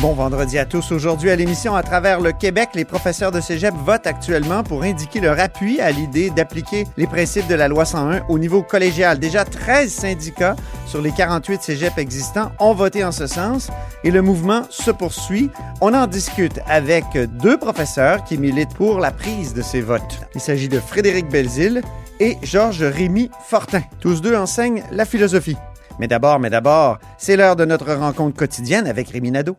Bon vendredi à tous. Aujourd'hui à l'émission À travers le Québec, les professeurs de cégep votent actuellement pour indiquer leur appui à l'idée d'appliquer les principes de la loi 101 au niveau collégial. Déjà 13 syndicats sur les 48 cégeps existants ont voté en ce sens et le mouvement se poursuit. On en discute avec deux professeurs qui militent pour la prise de ces votes. Il s'agit de Frédéric Belzile et Georges Rémy Fortin. Tous deux enseignent la philosophie. Mais d'abord, mais d'abord, c'est l'heure de notre rencontre quotidienne avec Rémi Nadeau.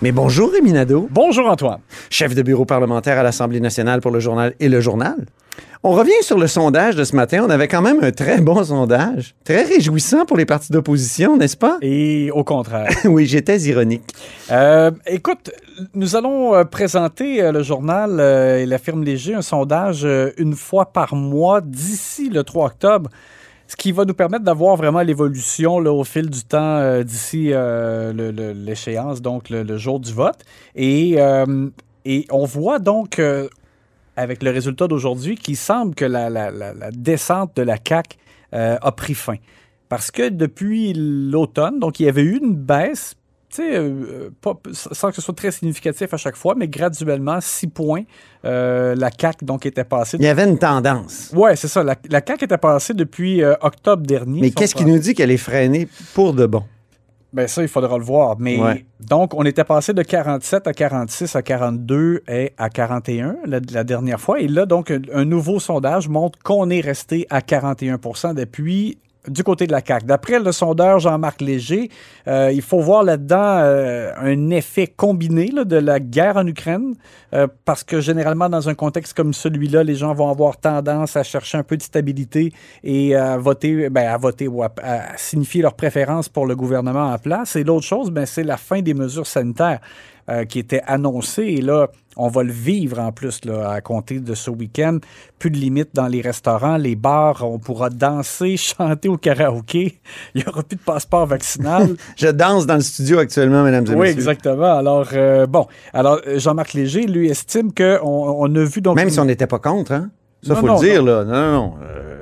Mais bonjour, Rémi Nadeau, Bonjour, Antoine. chef de bureau parlementaire à l'Assemblée nationale pour le journal et le journal. On revient sur le sondage de ce matin. On avait quand même un très bon sondage. Très réjouissant pour les partis d'opposition, n'est-ce pas? Et au contraire. Oui, j'étais ironique. Euh, écoute, nous allons euh, présenter euh, le journal et la firme Léger un sondage une fois par mois d'ici le 3 octobre. Ce qui va nous permettre d'avoir vraiment l'évolution au fil du temps euh, d'ici euh, l'échéance, donc le, jour du vote. Et, euh, et on voit donc, avec le résultat d'aujourd'hui, qu'il semble que la, descente de la CAQ a pris fin. Parce que depuis l'automne, donc il y avait eu une baisse, tu sais, euh, pas- sans que ce soit très significatif à chaque fois, mais graduellement, 6 points, euh, la CAQ donc était passée. Il y avait une tendance. Ouais, c'est ça. La, la CAQ était passée depuis euh, octobre dernier. Mais qu'est-ce qui nous dit qu'elle est freinée pour de bon? Ben ça, il faudra le voir. Mais Ouais. donc, on était passé de 47 à 46 à 42 et à 41 la, la dernière fois. Et là, donc, un, un nouveau sondage montre qu'on est resté à 41% d'appui du côté de la CAQ. D'après le sondeur Jean-Marc Léger, euh, il faut voir là-dedans euh, un effet combiné de la guerre en Ukraine, euh, parce que généralement, dans un contexte comme celui-là, les gens vont avoir tendance à chercher un peu de stabilité et à voter, ben, à voter ou à, à signifier leur préférence pour le gouvernement en place. Et l'autre chose, ben, c'est la fin des mesures sanitaires euh, qui étaient annoncées. Et là, on va le vivre en plus là, à compter de ce week-end. Plus de limites dans les restaurants, les bars. On pourra danser, chanter au karaoké. Il n'y aura plus de passeport vaccinal. Je danse dans le studio actuellement, mesdames et oui, messieurs. exactement. Alors, euh, bon. Alors, euh, Jean-Marc Léger, lui, estime qu'on on a vu donc... Même une- si on n'était pas contre, hein? Ça, Non, faut non, le dire, là. Non, non, non.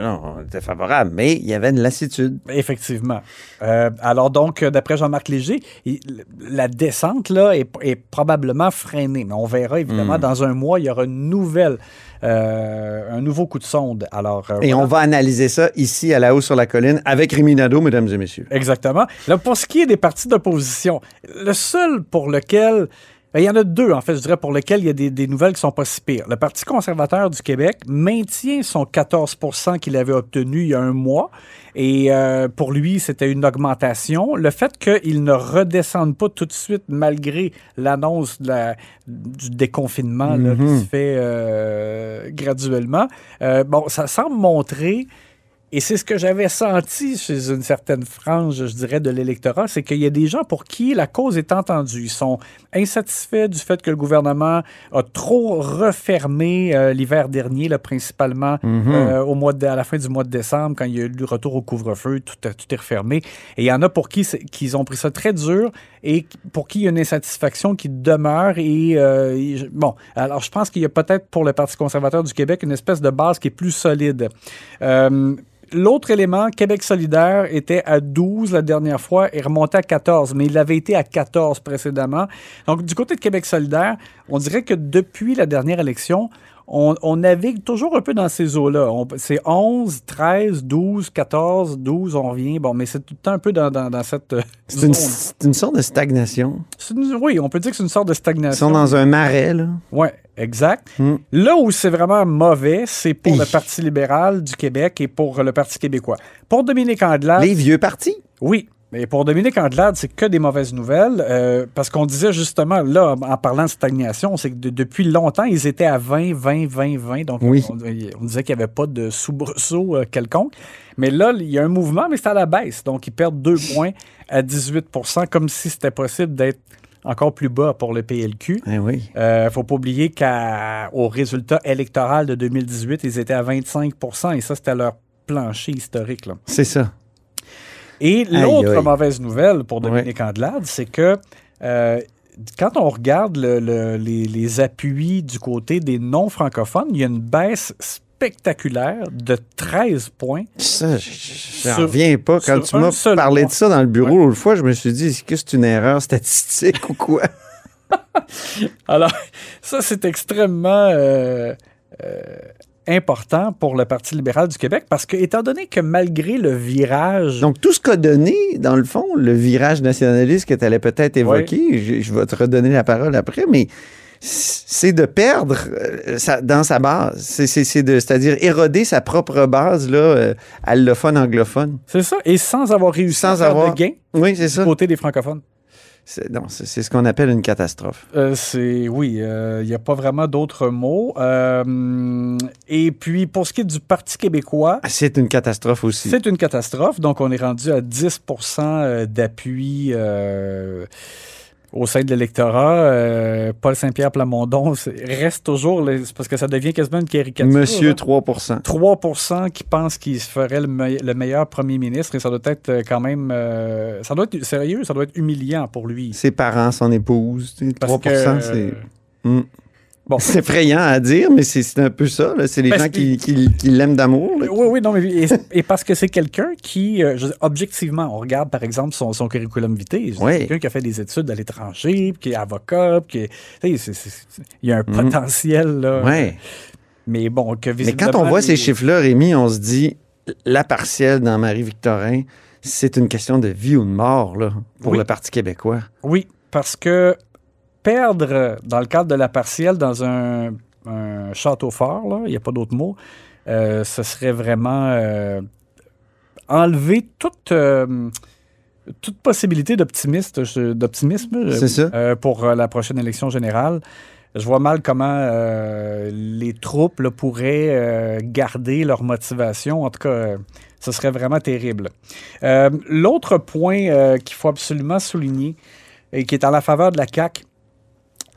Non, on était favorable, mais il y avait une lassitude. Effectivement. Euh, alors donc, euh, d'après Jean-Marc Léger, il- la descente là est, est probablement freinée. Mais on verra évidemment Hmm. dans un mois, il y aura une nouvelle, euh, un nouveau coup de sonde. Alors euh, Et voilà. on va analyser ça ici à la haut sur la colline avec Rémi Nadeau, mesdames et messieurs. Exactement. Là, pour ce qui est des partis d'opposition, le seul pour lequel. Il y en a deux, en fait, je dirais, pour lesquels il y a des, des nouvelles qui sont pas si pires. Le Parti conservateur du Québec maintient son 14% qu'il avait obtenu il y a un mois. Et euh, pour lui, c'était une augmentation. Le fait qu'il ne redescende pas tout de suite, malgré l'annonce la- du déconfinement là, qui se fait euh, graduellement, euh, bon, ça semble montrer et c'est ce que j'avais senti chez une certaine frange, je dirais, de l'électorat, c'est qu'il y a des gens pour qui la cause est entendue. Ils sont insatisfaits du fait que le gouvernement a trop refermé euh, l'hiver dernier, là, principalement euh, au mois de- à la fin du mois de décembre, quand il y a eu le retour au couvre-feu, tout, a- tout est refermé. Et il y en a pour qui qu'ils ont pris ça très dur et pour qui il y a une insatisfaction qui demeure. Et euh, bon, alors je pense qu'il y a peut-être pour le Parti conservateur du Québec une espèce de base qui est plus solide. Euh, L'autre élément, Québec solidaire, était à 12 la dernière fois et remontait à 14, mais il avait été à 14 précédemment. Donc, du côté de Québec solidaire, on dirait que depuis la dernière élection, on, on navigue toujours un peu dans ces eaux-là. C'est 11, 13, 12, 14, 12, on revient. Bon, mais c'est tout le temps un peu dans, dans, dans cette euh, C'est une, sorte de stagnation. Une- oui, on peut dire que c'est une sorte de Ils stagnation. sont dans un marais, là. Oui, exact. Hmm. Là où c'est vraiment mauvais, c'est pour Hi. le Parti libéral du Québec et pour le Parti québécois. Pour Dominique Anglade, Les vieux partis? oui, Mais pour Dominique Andelade, c'est que des mauvaises nouvelles. euh, parce qu'on disait justement, là, en parlant de stagnation, c'est que de- depuis longtemps, ils étaient à 20, 20, 20, 20. Donc, Oui. on, on disait qu'il n'y avait pas de soubresaut euh, quelconque. Mais là, il y a un mouvement, mais c'est à la baisse. Donc, ils perdent deux points à 18% comme si c'était possible d'être encore plus bas pour le PLQ. Eh oui. Il ne faut pas oublier qu'au résultat électoral de 2018, ils étaient à 25% et ça, c'était leur plancher historique. C'est ça. Et l'autre mauvaise nouvelle pour Dominique Andelade, c'est que euh, quand on regarde le- le- les, les appuis du côté des non-francophones, il y a une baisse spectaculaire de 13 points. Ça, je- je n'en Sur- reviens pas. Quand tu m'as parlé mois. de ça dans le bureau l'autre fois, je me suis dit, est-ce que c'est une erreur statistique ou quoi? Alors, ça, c'est extrêmement euh, euh, important pour le Parti libéral du Québec parce que, étant donné que malgré le virage... Donc, tout ce qu'a donné, dans le fond, le virage nationaliste que tu allais peut-être évoquer, je, je vais te redonner la parole après, mais c'est de perdre euh, sa- dans sa base. C'est-à-dire éroder sa propre base là, euh, allophone, anglophone. C'est ça, et sans avoir réussi Sans à avoir- de gain Oui, du ça. côté des francophones. C'est non, c'est- c'est ce qu'on appelle une catastrophe. Euh, c'est oui, il n'y a pas vraiment d'autres mots. Euh, et puis pour ce qui est du Parti québécois, C'est une catastrophe aussi. c'est une catastrophe. Donc on est rendu à 10% euh, d'appui euh, au sein de l'électorat. Euh, Paul Saint-Pierre Plamondon reste toujours parce que ça devient quasiment une caricature. Monsieur là. 3 3% qui pensent qu'il se ferait le, me- le meilleur premier ministre et ça doit être euh, quand même euh, ça doit être sérieux, ça doit être humiliant pour lui. Ses parents, son épouse. tu sais, Parce 3 que, euh, c'est. Mm. Bon. C'est effrayant à dire, mais c'est un peu ça. là. C'est les gens qui, qui- qui l'aiment d'amour. Oui, oui, non, mais et, et parce que c'est quelqu'un qui, euh, je veux dire, objectivement, on regarde par exemple son, son curriculum vitae, c'est Oui. quelqu'un qui a fait des études à l'étranger, puis qui est avocat, qui est- il y a un Mhm. potentiel, là. Ouais. Mais bon, que Mais quand on voit les- ces chiffres-là, Rémi, on se dit la partielle dans Marie-Victorin, c'est une question de vie ou de mort là, pour Oui. le Parti québécois. Oui, parce que perdre, dans le cadre de la partielle, dans un, un château fort, là, il n'y a pas d'autre mot, euh, ce serait vraiment euh, enlever toute, euh, toute possibilité d'optimisme pour la prochaine élection générale. Je vois mal comment les troupes là, pourraient garder leur motivation. En tout cas, ce serait vraiment terrible. L'autre point qu'il faut absolument souligner et qui est en la faveur de la CAQ,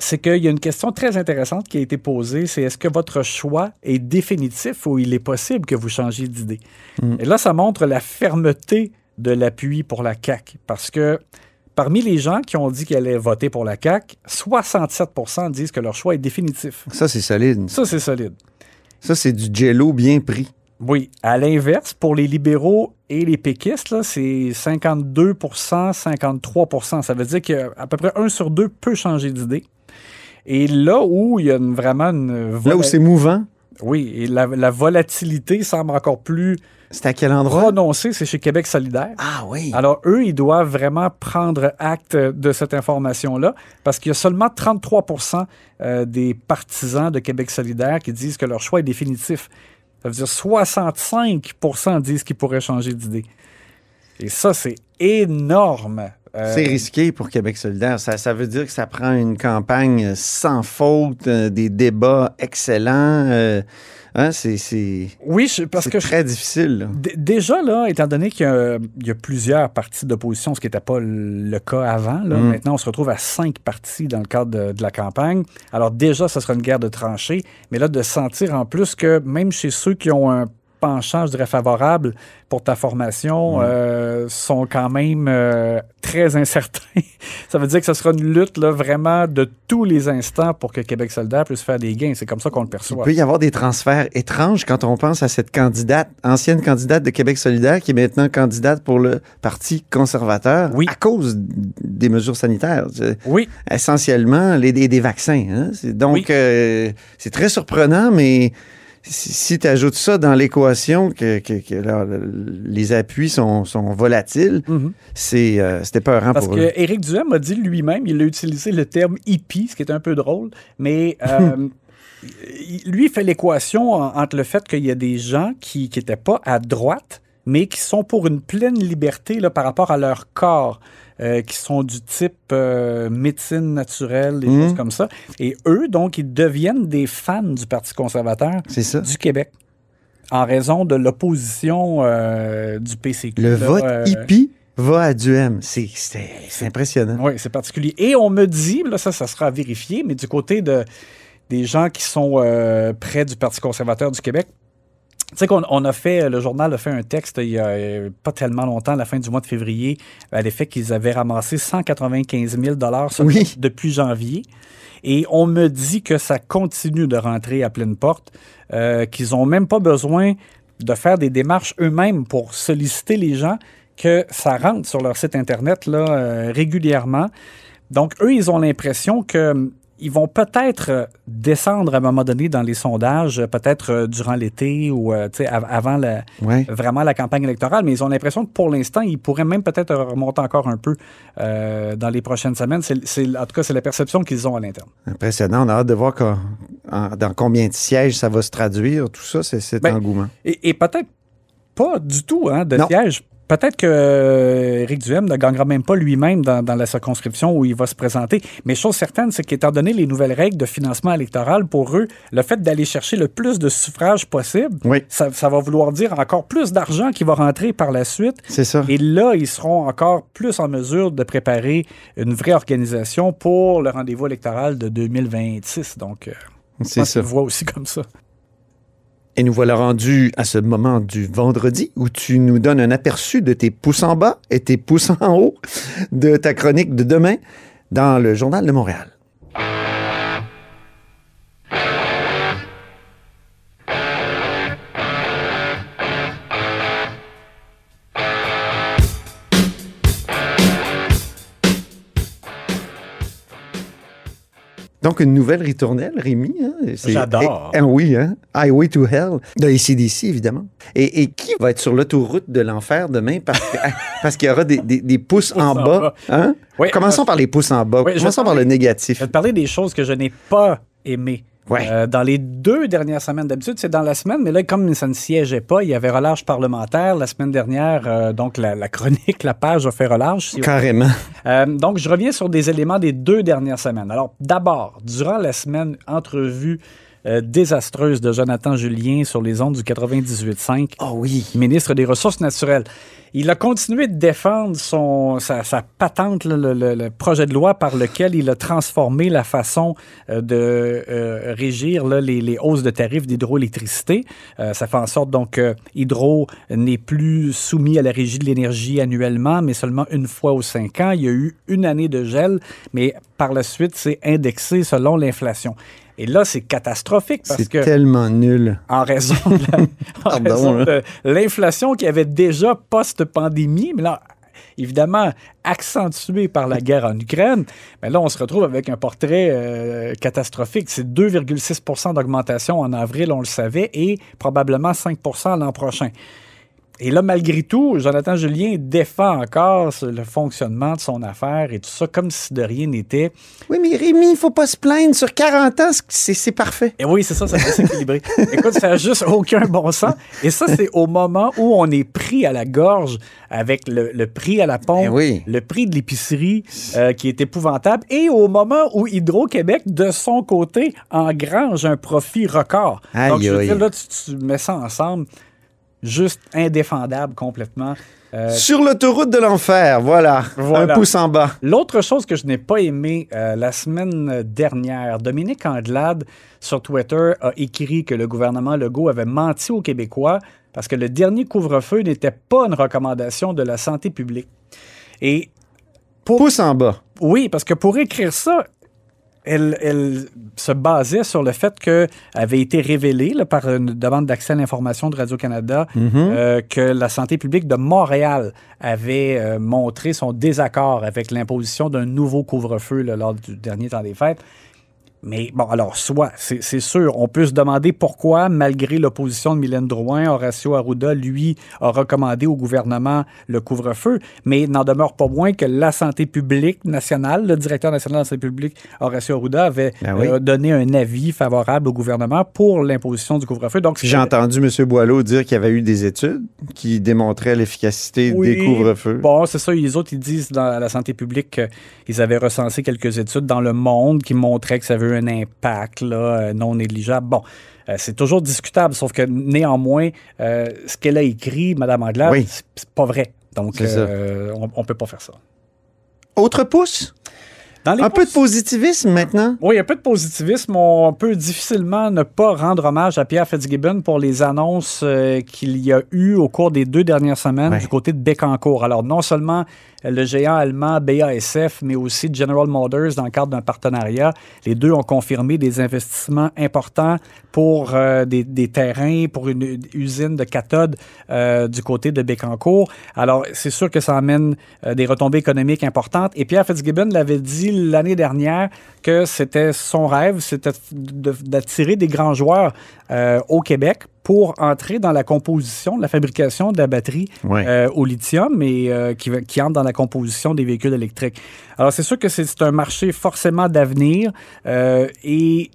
c'est qu'il y a une question très intéressante qui a été posée, c'est est-ce que votre choix est définitif ou il est possible que vous changiez d'idée? Et là, ça montre la fermeté de l'appui pour la CAQ, parce que parmi les gens qui ont dit qu'ils allaient voter pour la CAQ, 67% disent que leur choix est définitif. Ça, c'est solide. Ça, c'est solide. Ça, c'est du jello bien pris. Oui. À l'inverse, pour les libéraux et les péquistes, c'est 52% 53% Ça veut dire qu'à peu près un sur deux peut changer d'idée. Et là où il y a une- vraiment une... Là où c'est mouvant, Oui, et la, la volatilité semble encore plus c'est à quel endroit? prononcée, c'est chez Québec solidaire. Ah oui. Alors, eux, ils doivent vraiment prendre acte de cette information-là parce qu'il y a seulement 33% euh, des partisans de Québec solidaire qui disent que leur choix est définitif. Ça veut dire 65% disent qu'ils pourraient changer d'idée. Et ça, c'est énorme. Euh, C'est risqué pour Québec solidaire. Ça, ça veut dire que ça prend une campagne sans faute, euh, des débats excellents. euh, hein, c'est oui, je- parce que je- très difficile. là. Déjà, là, étant donné qu'il y, a- il y a plusieurs partis d'opposition, ce qui n'était pas le cas avant, là, Mm. maintenant on se retrouve à cinq partis dans le cadre de, de la campagne. Alors déjà, ce sera une guerre de tranchées, mais là, de sentir en plus que même chez ceux qui ont un penchant, je dirais, favorable pour ta formation, euh, sont quand même euh, très incertains. ça veut dire que ce sera une lutte là, vraiment de tous les instants pour que Québec solidaire puisse faire des gains. C'est comme ça qu'on le Il perçoit. peut y avoir des transferts étranges quand on pense à cette candidate, ancienne candidate de Québec solidaire, qui est maintenant candidate pour le Parti conservateur Oui. à cause des mesures sanitaires. Oui, Essentiellement, les, des, des vaccins. hein. Donc, Oui. euh, c'est très surprenant, mais si, tu ajoutes ça dans l'équation, que, que- que là, le- les appuis sont, sont volatiles, Mhm. c'est euh, c'était peurant Parce pour que eux. Éric Duhem a dit lui-même, il a utilisé le terme hippie, ce qui est un peu drôle, mais euh, lui il fait l'équation en- entre le fait qu'il y a des gens qui n'étaient pas à droite, mais qui sont pour une pleine liberté là, par rapport à leur corps. Euh, qui sont du type euh, médecine naturelle, des choses comme ça. Et eux, donc, ils deviennent des fans du Parti conservateur du Québec en raison de l'opposition euh, du PCQ. Le là, vote hippie va à Duhem. C'est impressionnant. Oui, c'est particulier. Et on me dit, là, ça, ça sera vérifié, mais du côté de, des gens qui sont euh, près du Parti conservateur du Québec, tu sais qu'on on a fait, le journal a fait un texte il y a euh, pas tellement longtemps, à la fin du mois de février, à l'effet qu'ils avaient ramassé 195 000 sur- Oui. depuis janvier. Et on me dit que ça continue de rentrer à pleine porte, euh, qu'ils n'ont même pas besoin de faire des démarches eux-mêmes pour solliciter les gens, que ça rentre sur leur site Internet là, euh, régulièrement. Donc, eux, ils ont l'impression que ils vont peut-être euh, descendre à un moment donné dans les sondages, euh, peut-être euh, durant l'été ou avant la, Ouais. vraiment la campagne électorale, mais ils ont l'impression que pour l'instant, ils pourraient même peut-être remonter encore un peu euh, dans les prochaines semaines. En tout cas, c'est la perception qu'ils ont à l'interne. Impressionnant. On a hâte de voir quand- en- dans combien de sièges ça va se traduire. Tout ça, c'est cet Ben, engouement. Et, et peut-être pas du tout hein, de Non. siège. Peut-être que euh, Éric Duhem ne gagnera même pas lui-même dans, dans la circonscription où il va se présenter. Mais chose certaine, c'est qu'étant donné les nouvelles règles de financement électoral, pour eux, le fait d'aller chercher le plus de suffrages possible, Oui. ça, ça va vouloir dire encore plus d'argent qui va rentrer par la suite. C'est ça. Et là, ils seront encore plus en mesure de préparer une vraie organisation pour le rendez-vous électoral de 2026. Donc, euh, C'est ça. vois aussi comme ça. Et nous voilà rendus à ce moment du vendredi où tu nous donnes un aperçu de tes pouces en bas et tes pouces en haut de ta chronique de demain dans le Journal de Montréal. Donc, une nouvelle ritournelle, Rémi. hein? J'adore. Eh oui, hein? Highway to Hell, de ACDC, évidemment. Et, et qui va être sur l'autoroute de l'enfer demain parce que- parce qu'il y aura des, des- des pouces en en bas? bas. Hein? Oui, Commençons euh, par les pouces en bas. oui, Commençons par le négatif. Je vais te parler des choses que je n'ai pas aimées. Ouais. Euh, dans les deux dernières semaines, d'habitude, c'est dans la semaine, mais là, comme ça ne siégeait pas, il y avait relâche parlementaire. La semaine dernière, euh, donc la, la chronique, la page a fait relâche. si Carrément. Euh, donc, je reviens sur des éléments des deux dernières semaines. Alors, d'abord, durant la semaine entrevue euh, désastreuse de Jonathan Julien sur les ondes du 98.5, Oh oui. ministre des Ressources naturelles. Il a continué de défendre son, sa, sa patente, là, le, le- le projet de loi par lequel il a transformé la façon euh, de euh, régir là, les, les hausses de tarifs d'hydroélectricité. Euh, ça fait en sorte donc que Hydro n'est plus soumis à la régie de l'énergie annuellement, mais seulement une fois aux cinq ans. Il y a eu une année de gel, mais par la suite, c'est indexé selon l'inflation. Et là, c'est catastrophique parce C'est que tellement nul. en raison de la- en Pardon, raison hein. de l'inflation qui avait déjà post-pandémie, mais là, évidemment, accentuée par la guerre en Ukraine, mais là, on se retrouve avec un portrait euh, catastrophique. C'est 2,6% d'augmentation en avril, on le savait, et probablement 5% l'an prochain. Et là, malgré tout, Jonathan Julien défend encore le fonctionnement de son affaire et tout ça, comme si de rien n'était. Oui, mais Rémi, il faut pas se plaindre. Sur 40 ans, c'est parfait. Et oui, c'est ça, ça va s'équilibrer. Écoute, ça n'a juste aucun bon sens. Et ça, c'est au moment où on est pris à la gorge avec le, le prix à la pompe, Eh oui. le prix de l'épicerie euh, qui est épouvantable, et au moment où Hydro-Québec, de son côté, engrange un profit record. Aïe, Donc, je veux aïe. dire, là, tu, tu mets ça ensemble, juste indéfendable complètement. Euh, Sur l'autoroute de l'enfer, voilà. Voilà. Un pouce en bas. L'autre chose que je n'ai pas aimé euh, la semaine dernière, Dominique Andelade sur Twitter a écrit que le gouvernement Legault avait menti aux Québécois parce que le dernier couvre-feu n'était pas une recommandation de la santé publique. Et Pouce en bas. oui, parce que pour écrire ça, elle, elle se basait sur le fait que avait été révélé là, par une demande d'accès à l'information de Radio-Canada euh, que la santé publique de Montréal avait euh, montré son désaccord avec l'imposition d'un nouveau couvre-feu lors du dernier temps des fêtes. Mais bon, alors, soit, c'est sûr, on peut se demander pourquoi, malgré l'opposition de Mylène Drouin, Horacio Arruda, lui, a recommandé au gouvernement le couvre-feu, mais n'en demeure pas moins que la santé publique nationale, le directeur national de la santé publique, Horacio Arruda, avait Ben oui. euh, donné un avis favorable au gouvernement pour l'imposition du couvre-feu. Donc, J'ai entendu M. Boileau dire qu'il y avait eu des études qui démontraient l'efficacité Oui. des couvre-feux. Bon, c'est ça. Les autres, ils disent dans la santé publique qu'ils avaient recensé quelques études dans le monde qui montraient que ça avait eu un impact là, euh, non négligeable. Bon, euh, c'est toujours discutable, sauf que néanmoins, euh, ce qu'elle a écrit, Mme Anglade, Oui. c'est pas vrai. Donc, on, on peut pas faire ça. Autre pouce? Dans les Un peu de positivisme maintenant? Oui, un peu de positivisme. On peut difficilement ne pas rendre hommage à Pierre Fitzgibbon pour les annonces euh, qu'il y a eu au cours des deux dernières semaines Ouais. du côté de Bécancour. Alors, non seulement le géant allemand BASF, mais aussi General Motors dans le cadre d'un partenariat. Les deux ont confirmé des investissements importants pour euh, des, des terrains, pour une, usine de cathodes euh, du côté de Bécancour. Alors, c'est sûr que ça amène des retombées économiques importantes. Et Pierre Fitzgibbon l'avait dit l'année dernière que c'était son rêve, c'était d'attirer des grands joueurs euh, au Québec pour entrer dans la composition, la fabrication de la batterie euh, au lithium et euh, qui, qui entre dans la composition des véhicules électriques. Alors, c'est sûr que c'est c'est un marché forcément d'avenir euh, et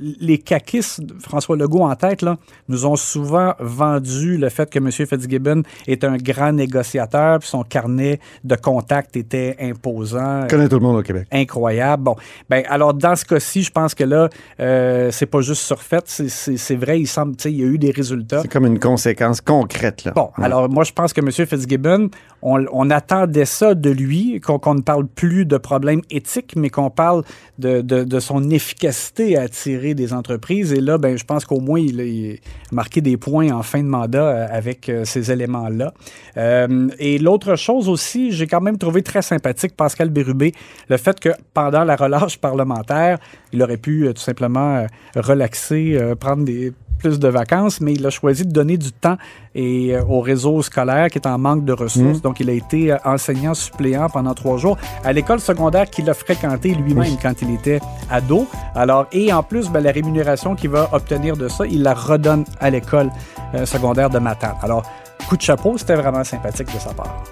les caquistes, François Legault en tête, là, nous ont souvent vendu le fait que M. Fitzgibbon est un grand négociateur, puis son carnet de contacts était imposant Je connais tout le monde au Québec. incroyable. Bon, ben alors dans ce cas-ci, je pense que là, euh, c'est pas juste surfait, c'est- vrai, il semble, tu sais, il y a eu des résultats. C'est comme une conséquence concrète. Là. Bon, Ouais. alors moi, je pense que M. Fitzgibbon, on, on attendait ça de lui, qu'on qu'on ne parle plus de problèmes éthiques, mais qu'on parle de, de- de son efficacité à attirer des entreprises. Et là, ben, je pense qu'au moins, il a, marqué des points en fin de mandat euh, avec euh, ces éléments-là. Euh, et l'autre chose aussi, j'ai quand même trouvé très sympathique Pascal Bérubé, le fait que pendant la relâche parlementaire, il aurait pu tout simplement relaxer, prendre des plus de vacances, mais il a choisi de donner du temps et, euh, au réseau scolaire qui est en manque de ressources. Donc, il a été euh, enseignant suppléant pendant trois jours à l'école secondaire qu'il a fréquenté lui-même quand il était ado. Alors, et en plus, ben, la rémunération qu'il va obtenir de ça, il la redonne à l'école euh, secondaire de Matane. Alors, coup de chapeau, c'était vraiment sympathique de sa part.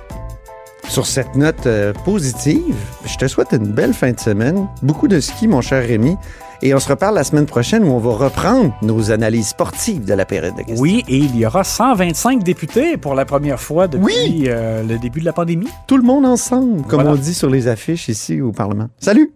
Sur cette note positive, je te souhaite une belle fin de semaine. Beaucoup de ski, mon cher Rémi. Et on se reparle la semaine prochaine où on va reprendre nos analyses sportives de la période de questions. Oui, et il y aura 125 députés pour la première fois depuis Oui! euh, le début de la pandémie. Tout le monde ensemble, comme Voilà. on dit sur les affiches ici au Parlement. Salut!